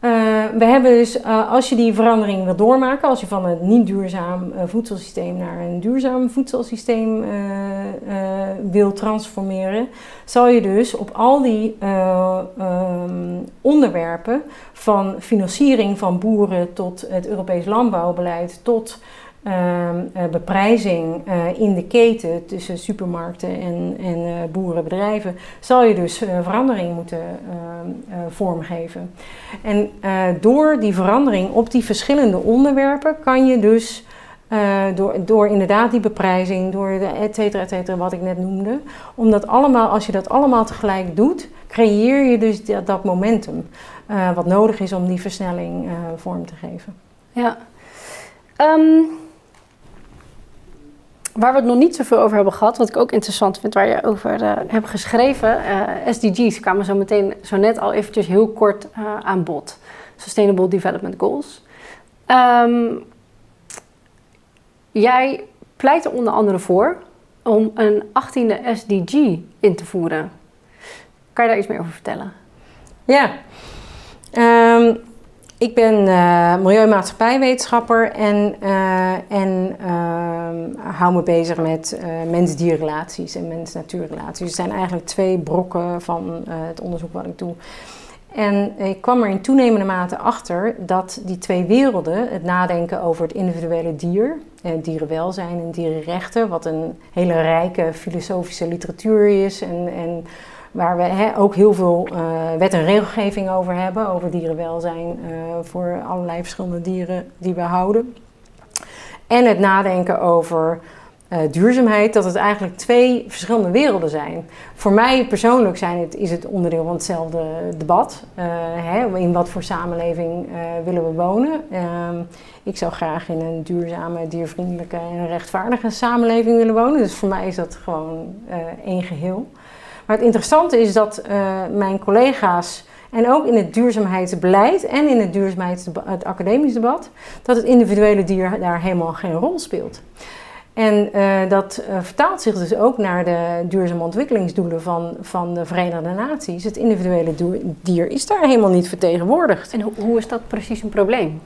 Uh, we hebben dus, uh, als je die verandering wil doormaken, als je van een niet duurzaam voedselsysteem naar een duurzaam voedselsysteem wil transformeren, zal je dus op al die onderwerpen van financiering van boeren tot het Europees landbouwbeleid tot Ehm, eh, beprijzing uh, in de keten tussen supermarkten en, en uh, boerenbedrijven, zal je dus verandering moeten ehm, vormgeven. En door die verandering op die verschillende onderwerpen kan je dus door, door inderdaad die beprijzing, door de et cetera, et cetera, wat ik net noemde. Omdat allemaal, als je dat allemaal tegelijk doet, creëer je dus dat, momentum. wat nodig is om die versnelling vorm te geven. Ja. Um, Waar we het nog niet zoveel over hebben gehad, wat ik ook interessant vind, waar je over uh, hebt geschreven, uh, SDG's kwamen zo meteen, zo net al eventjes heel kort uh, aan bod. Sustainable Development Goals. Um, jij pleit er onder andere voor om een 18e SDG in te voeren. Kan je daar iets meer over vertellen? Ja. Um, ik ben uh, milieu-maatschappijwetenschapper en, uh, en uh, hou me bezig met mens-dierrelaties en mens-natuurrelaties. Dus het zijn eigenlijk twee brokken van het onderzoek wat ik doe. En ik kwam er in toenemende mate achter dat die twee werelden, het nadenken over het individuele dier, en dierenwelzijn en dierenrechten, wat een hele rijke filosofische literatuur is en, en Waar we ook heel veel uh, wet en regelgeving over hebben, over dierenwelzijn uh, voor allerlei verschillende dieren die we houden. En het nadenken over uh, duurzaamheid, dat het eigenlijk twee verschillende werelden zijn. Voor mij persoonlijk zijn het, is het onderdeel van hetzelfde debat. Hè, in wat voor samenleving willen we wonen? Ehm, ik zou graag in een duurzame, diervriendelijke en rechtvaardige samenleving willen wonen. Dus voor mij is dat gewoon één geheel. Maar het interessante is dat uh, mijn collega's en ook in het duurzaamheidsbeleid en in het duurzaamheidsdebat, het academisch debat, dat het individuele dier daar helemaal geen rol speelt. En uh, dat uh, vertaalt zich dus ook naar de duurzame ontwikkelingsdoelen van, van de Verenigde Naties. Het individuele dier is daar helemaal niet vertegenwoordigd. En ho hoe is dat precies een probleem?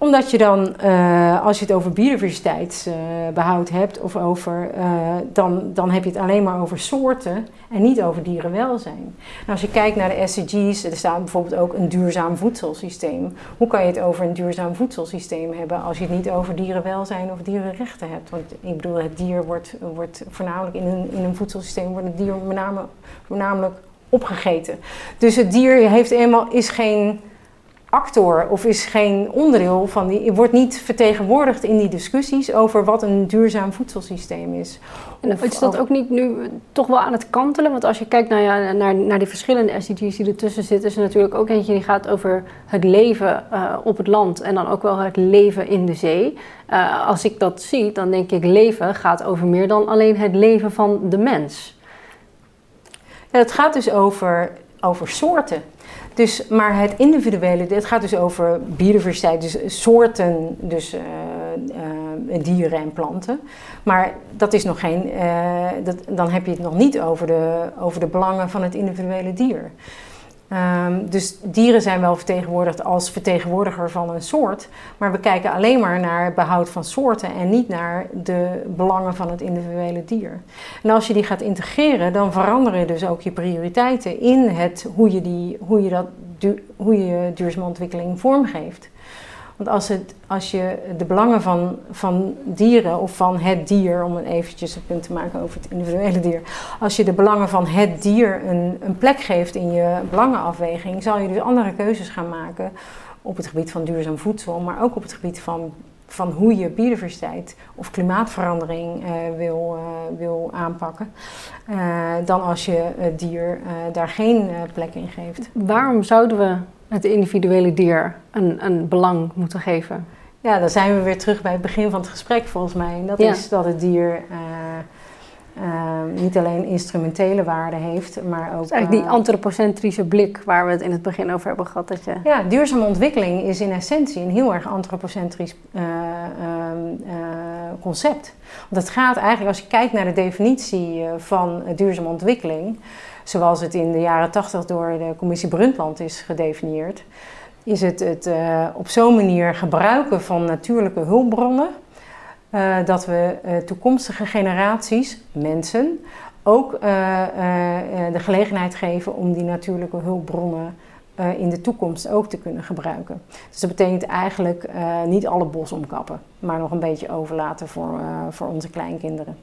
Omdat je dan, uh, als je het over biodiversiteitsbehoud uh, hebt, of over, uh, dan, dan heb je het alleen maar over soorten en niet over dierenwelzijn. En als je kijkt naar de SDG's, er staat bijvoorbeeld ook een duurzaam voedselsysteem. Hoe kan je het over een duurzaam voedselsysteem hebben als je het niet over dierenwelzijn of dierenrechten hebt? Want ik bedoel, het dier wordt, wordt voornamelijk in een, in een voedselsysteem, wordt het dier voornamelijk opgegeten. Dus het dier heeft eenmaal, is geen actor of is geen onderdeel van die, wordt niet vertegenwoordigd in die discussies over wat een duurzaam voedselsysteem is. En is dat ook niet nu toch wel aan het kantelen? Want als je kijkt naar, ja, naar, naar die verschillende SDG's die ertussen zitten, is er natuurlijk ook eentje die gaat over het leven uh, op het land en dan ook wel het leven in de zee. Uh, als ik dat zie, dan denk ik leven gaat over meer dan alleen het leven van de mens. Ja, het gaat dus over, over soorten. Dus, maar het individuele, het gaat dus over biodiversiteit, dus soorten, dus uh, uh, dieren en planten. Maar dat is nog geen, uh, dat, dan heb je het nog niet over de, over de belangen van het individuele dier. Ehm, dus dieren zijn wel vertegenwoordigd als vertegenwoordiger van een soort, maar we kijken alleen maar naar behoud van soorten en niet naar de belangen van het individuele dier. En als je die gaat integreren, dan veranderen dus ook je prioriteiten in het, hoe, je die, hoe, je dat, hoe je duurzame ontwikkeling vormgeeft. Want als, het, als je de belangen van, van dieren of van het dier, om een eventjes een punt te maken over het individuele dier, als je de belangen van het dier een, een plek geeft in je belangenafweging, zal je dus andere keuzes gaan maken op het gebied van duurzaam voedsel, maar ook op het gebied van, van hoe je biodiversiteit of klimaatverandering eh, wil, uh, wil aanpakken, uh, dan als je het dier daar geen plek in geeft. Waarom zouden we het individuele dier een, een belang moeten geven. Ja, dan zijn we weer terug bij het begin van het gesprek volgens mij. En dat is dat het dier uh, uh, niet alleen instrumentele waarde heeft, maar ook... eigenlijk die eh, antropocentrische blik waar we het in het begin over hebben gehad. Dat je... Ja, duurzame ontwikkeling is in essentie een heel erg antropocentrisch ehm, concept. Want het gaat eigenlijk, als je kijkt naar de definitie van duurzame ontwikkeling zoals het in de jaren 80 door de commissie Brundtland is gedefinieerd, is het het uh, op zo'n manier gebruiken van natuurlijke hulpbronnen. Uh, dat we uh, toekomstige generaties, mensen, ook de gelegenheid geven om die natuurlijke hulpbronnen in de toekomst ook te kunnen gebruiken. Dus dat betekent eigenlijk niet alle bos omkappen, maar nog een beetje overlaten voor, voor onze kleinkinderen.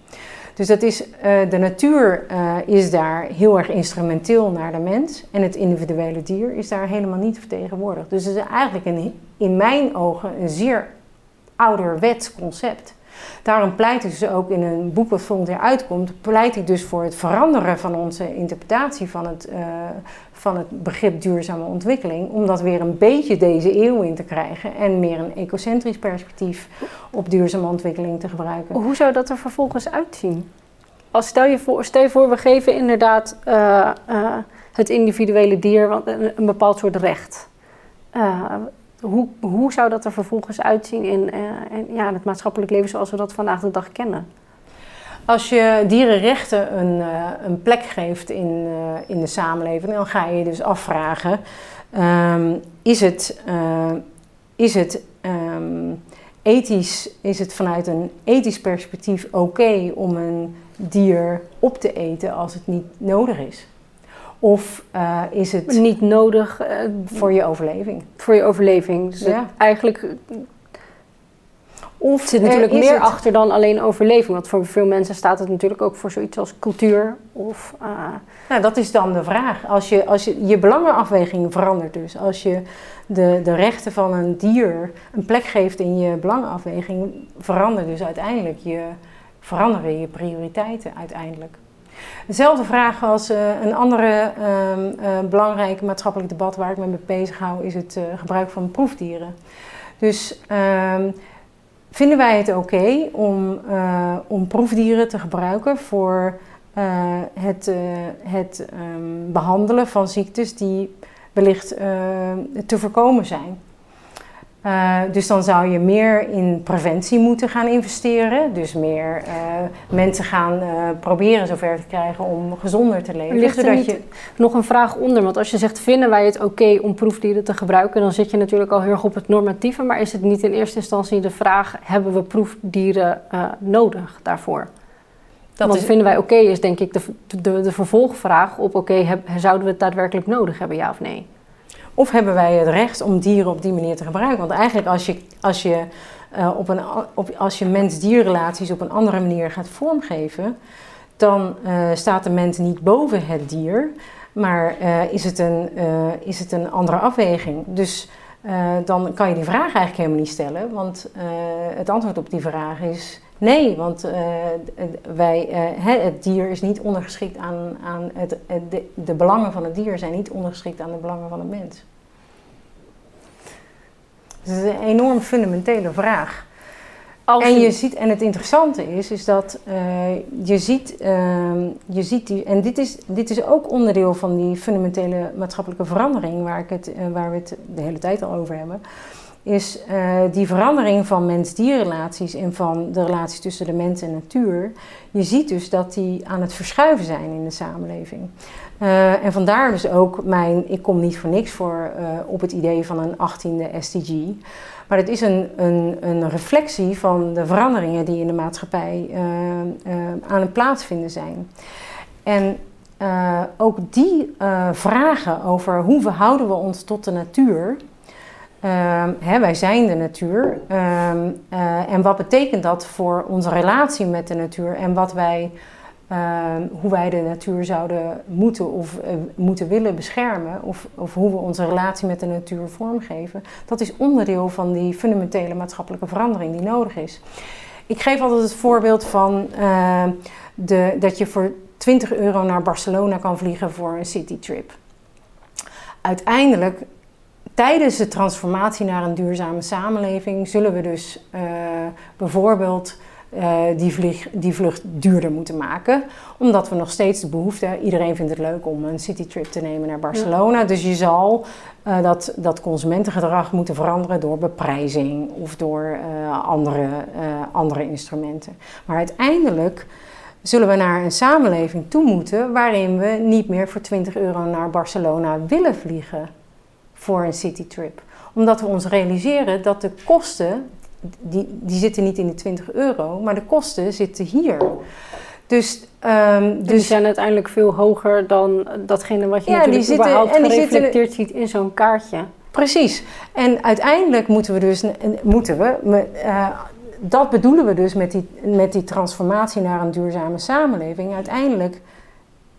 Dus dat is, uh, de natuur uh, is daar heel erg instrumenteel naar de mens. En het individuele dier is daar helemaal niet vertegenwoordigd. Dus het is eigenlijk een, in mijn ogen een zeer ouderwets concept. Daarom pleit ik dus ook in een boek wat volgend jaar uitkomt, pleit ik dus voor het veranderen van onze interpretatie van het, uh, van het begrip duurzame ontwikkeling. Om dat weer een beetje deze eeuw in te krijgen en meer een ecocentrisch perspectief op duurzame ontwikkeling te gebruiken. Hoe zou dat er vervolgens uitzien? Als stel, je voor, stel je voor, we geven inderdaad uh, uh, het individuele dier een, een bepaald soort recht. Hoe, hoe zou dat er vervolgens uitzien in, in ja, het maatschappelijk leven zoals we dat vandaag de dag kennen? Als je dierenrechten een, uh, een plek geeft in, uh, in de samenleving, dan ga je je dus afvragen: um, is het, is het um, ethisch, is het vanuit een ethisch perspectief oké om een dier op te eten als het niet nodig is? Of is het niet nodig voor je overleving? Voor je overleving. Dus ja. eigenlijk of er zit natuurlijk meer het... achter dan alleen overleving. Want voor veel mensen staat het natuurlijk ook voor zoiets als cultuur. Of, uh... Nou, dat is dan de vraag. Als je, als je, je belangenafweging verandert dus. Als je de, de rechten van een dier een plek geeft in je belangenafweging, verandert dus uiteindelijk je, veranderen je prioriteiten uiteindelijk. Dezelfde vraag als uh, een andere um, uh, belangrijk maatschappelijk debat waar ik me mee bezig hou, is het gebruik van proefdieren. Dus um, vinden wij het oké om, om proefdieren te gebruiken voor het, het um, behandelen van ziektes die wellicht te voorkomen zijn. Uh, dus dan zou je meer in preventie moeten gaan investeren. Dus meer uh, mensen gaan uh, proberen zover te krijgen om gezonder te leven. Ligt er niet je... nog een vraag onder? Want als je zegt, vinden wij het oké okay om proefdieren te gebruiken... dan zit je natuurlijk al heel erg op het normatieve. Maar is het niet in eerste instantie de vraag... hebben we proefdieren nodig daarvoor? Dat Want is... vinden wij oké okay, is denk ik de, de, de vervolgvraag op... oké, okay, zouden we het daadwerkelijk nodig hebben, ja of nee? Of hebben wij het recht om dieren op die manier te gebruiken? Want eigenlijk als je, als je, uh, op een, op, als je mens-dierrelaties op een andere manier gaat vormgeven, dan uh, staat de mens niet boven het dier, maar uh, is, het een, is het een andere afweging. Dus dan kan je die vraag eigenlijk helemaal niet stellen, want het antwoord op die vraag is Nee, want uh, wij, uh, het dier is niet ondergeschikt aan, aan het, de, de, belangen van het dier zijn niet ondergeschikt aan de belangen van de mens. Dus het is een enorm fundamentele vraag. Als en, je ziet, en het interessante is, is dat uh, je ziet, je ziet die, en dit is, dit is ook onderdeel van die fundamentele maatschappelijke verandering waar, ik het, waar we het de hele tijd al over hebben is uh, die verandering van mens-dierrelaties en van de relaties tussen de mens en natuur. Je ziet dus dat die aan het verschuiven zijn in de samenleving. Uh, en vandaar dus ook mijn, ik kom niet voor niks voor uh, op het idee van een 18e SDG. Maar het is een, een, een reflectie van de veranderingen die in de maatschappij aan het plaatsvinden zijn. En ook die vragen over hoe verhouden we ons tot de natuur. Uh, hè, wij zijn de natuur. Ehm, eh, en wat betekent dat voor onze relatie met de natuur en wat wij, ehm, hoe wij de natuur zouden moeten of moeten willen beschermen, of, of hoe we onze relatie met de natuur vormgeven, dat is onderdeel van die fundamentele maatschappelijke verandering die nodig is. Ik geef altijd het voorbeeld van de, dat je voor 20 euro naar Barcelona kan vliegen voor een citytrip. Uiteindelijk, tijdens de transformatie naar een duurzame samenleving, zullen we dus uh, bijvoorbeeld uh, die, vlieg, die vlucht duurder moeten maken. Omdat we nog steeds de behoefte, iedereen vindt het leuk om een citytrip te nemen naar Barcelona. Dus je zal uh, dat, dat consumentengedrag moeten veranderen door beprijzing of door andere, andere instrumenten. Maar uiteindelijk zullen we naar een samenleving toe moeten waarin we niet meer voor 20 euro naar Barcelona willen vliegen voor een citytrip. Omdat we ons realiseren dat de kosten, die, die zitten niet in de 20 euro, maar de kosten zitten hier. Dus, um, dus die zijn uiteindelijk veel hoger dan datgene wat je ja, natuurlijk die zitten, überhaupt en gereflecteerd ziet in zo'n kaartje. Precies. En uiteindelijk moeten we dus moeten we, uh, dat bedoelen we dus met die, met die transformatie naar een duurzame samenleving. Uiteindelijk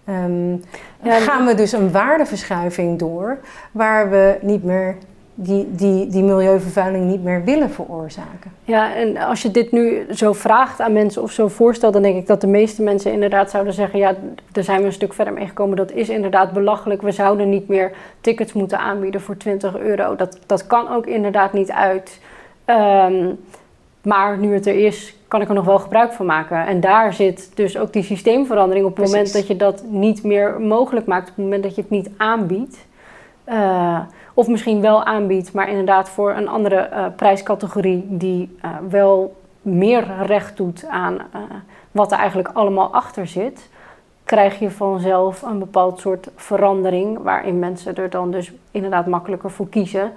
um, gaan we dus een waardeverschuiving door waar we niet meer die, die, die milieuvervuiling niet meer willen veroorzaken. Ja, en als je dit nu zo vraagt aan mensen of zo voorstelt, dan denk ik dat de meeste mensen inderdaad zouden zeggen: Ja, daar zijn we een stuk verder mee gekomen. Dat is inderdaad belachelijk. We zouden niet meer tickets moeten aanbieden voor 20 euro. Dat, dat kan ook inderdaad niet uit. Um, maar nu het er is, kan ik er nog wel gebruik van maken. En daar zit dus ook die systeemverandering op het moment dat je dat niet meer mogelijk maakt, op het moment dat je het niet aanbiedt. Uh, of misschien wel aanbiedt, maar inderdaad voor een andere uh, prijscategorie die uh, wel meer recht doet aan wat er eigenlijk allemaal achter zit, krijg je vanzelf een bepaald soort verandering waarin mensen er dan dus inderdaad makkelijker voor kiezen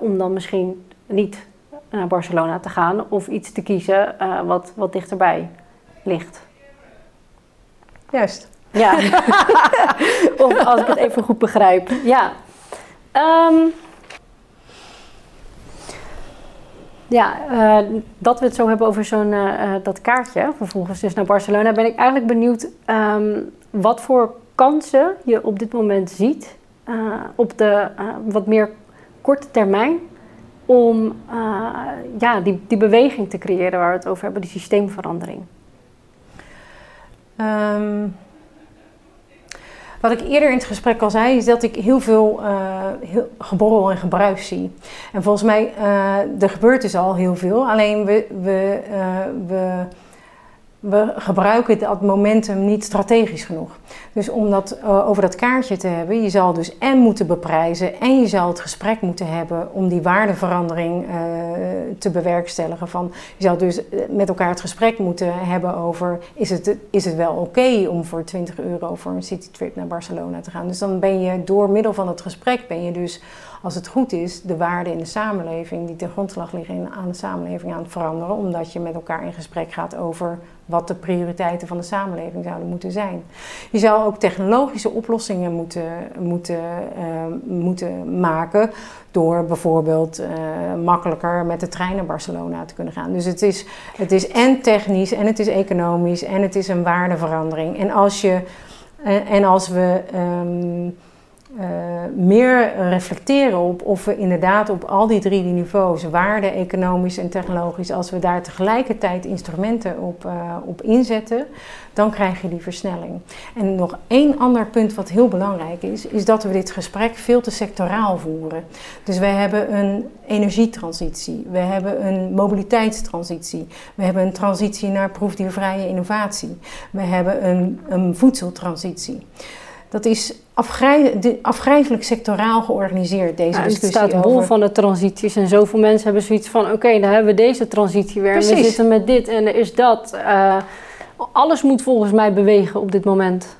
om dan misschien niet naar Barcelona te gaan of iets te kiezen uh, wat, wat dichterbij ligt. Juist. Ja, of als ik het even goed begrijp. Ja. Um, ja, uh, dat we het zo hebben over zo'n uh, dat kaartje, vervolgens dus naar Barcelona, ben ik eigenlijk benieuwd um, wat voor kansen je op dit moment ziet op de wat meer korte termijn om uh, ja, die, die beweging te creëren waar we het over hebben, die systeemverandering? Um, wat ik eerder in het gesprek al zei, is dat ik heel veel uh, heel geborrel en gebruis zie. En volgens mij, uh, er gebeurt dus al heel veel. Alleen we, we, we we gebruiken dat momentum niet strategisch genoeg. Dus om dat uh, over dat kaartje te hebben, je zal dus en moeten beprijzen en je zal het gesprek moeten hebben om die waardeverandering uh, te bewerkstelligen. Van, je zal dus eh, met elkaar het gesprek moeten hebben over is het, is het wel oké om voor 20 euro voor een citytrip naar Barcelona te gaan. Dus dan ben je door middel van het gesprek ben je dus als het goed is, de waarden in de samenleving die ten grondslag liggen aan de samenleving aan het veranderen, omdat je met elkaar in gesprek gaat over wat de prioriteiten van de samenleving zouden moeten zijn. Je zou ook technologische oplossingen moeten, moeten, uh, moeten maken door bijvoorbeeld uh, makkelijker met de trein naar Barcelona te kunnen gaan. Dus het is, het is en technisch en het is economisch en het is een waardeverandering. En als, je, uh, en als we. Um, uh, meer reflecteren op of we inderdaad op al die drie niveaus, waarde, economisch en technologisch, als we daar tegelijkertijd instrumenten op, uh, op inzetten, dan krijg je die versnelling. En nog één ander punt wat heel belangrijk is, is dat we dit gesprek veel te sectoraal voeren. Dus we hebben een energietransitie, we hebben een mobiliteitstransitie, we hebben een transitie naar proefdiervrije innovatie, we hebben een, een voedseltransitie. Dat is afgrij, afgrijzelijk sectoraal georganiseerd, deze Ja, het discussie staat bol over... van de transities en zoveel mensen hebben zoiets van... oké, dan hebben we deze transitie weer en we zitten met dit en er is dat. Eh, alles moet volgens mij bewegen op dit moment.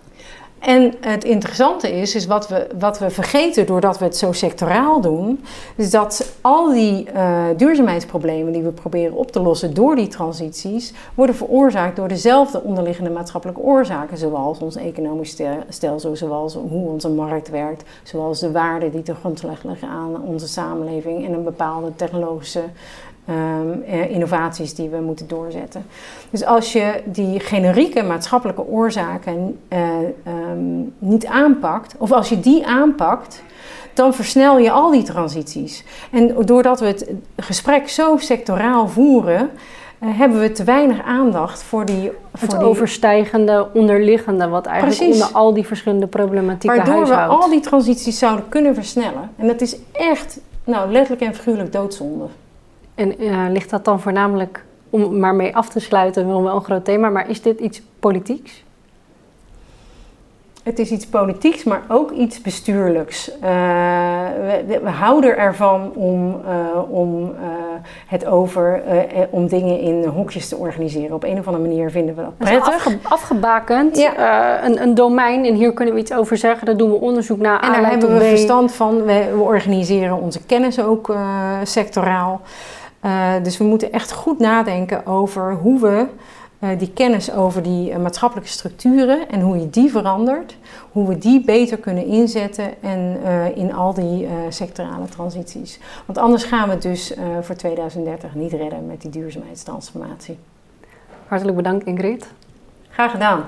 En het interessante is, is wat, we, wat we vergeten doordat we het zo sectoraal doen, is dat al die eh, duurzaamheidsproblemen die we proberen op te lossen door die transities, worden veroorzaakt door dezelfde onderliggende maatschappelijke oorzaken, zoals ons economisch stel- stelsel, zoals hoe onze markt werkt, zoals de waarden die ten grondslag liggen aan onze samenleving en een bepaalde technologische ehm, eh, innovaties die we moeten doorzetten. Dus als je die generieke maatschappelijke oorzaken eh, ehm, niet aanpakt, of als je die aanpakt, dan versnel je al die transities. En doordat we het gesprek zo sectoraal voeren, eh, hebben we te weinig aandacht voor die. Voor Het die overstijgende, onderliggende, wat eigenlijk Precies. onder al die verschillende problematieken waardoor we huishoudt. al die transities zouden kunnen versnellen. En dat is echt, nou, letterlijk en figuurlijk doodzonde. En eh, ligt dat dan voornamelijk, om maar mee af te sluiten, wel wel een groot thema, maar is dit iets politieks? Het is iets politieks, maar ook iets bestuurlijks. Eh, we, we- houden ervan om, eh, om het over, om dingen in hokjes te organiseren. Op een of andere manier vinden we dat Dat is prettig. afge- afgebakend, Ja. een, een domein en hier kunnen we iets over zeggen, daar doen we onderzoek naar, En daar hebben we B. verstand van. We, we organiseren onze kennis ook sectoraal. Eh, dus we moeten echt goed nadenken over hoe we eh, die kennis over die eh, maatschappelijke structuren en hoe je die verandert, hoe we die beter kunnen inzetten en in al die sectorale transities. Want anders gaan we het dus voor 2030 niet redden met die duurzaamheidstransformatie. Hartelijk bedankt Ingrid. Graag gedaan.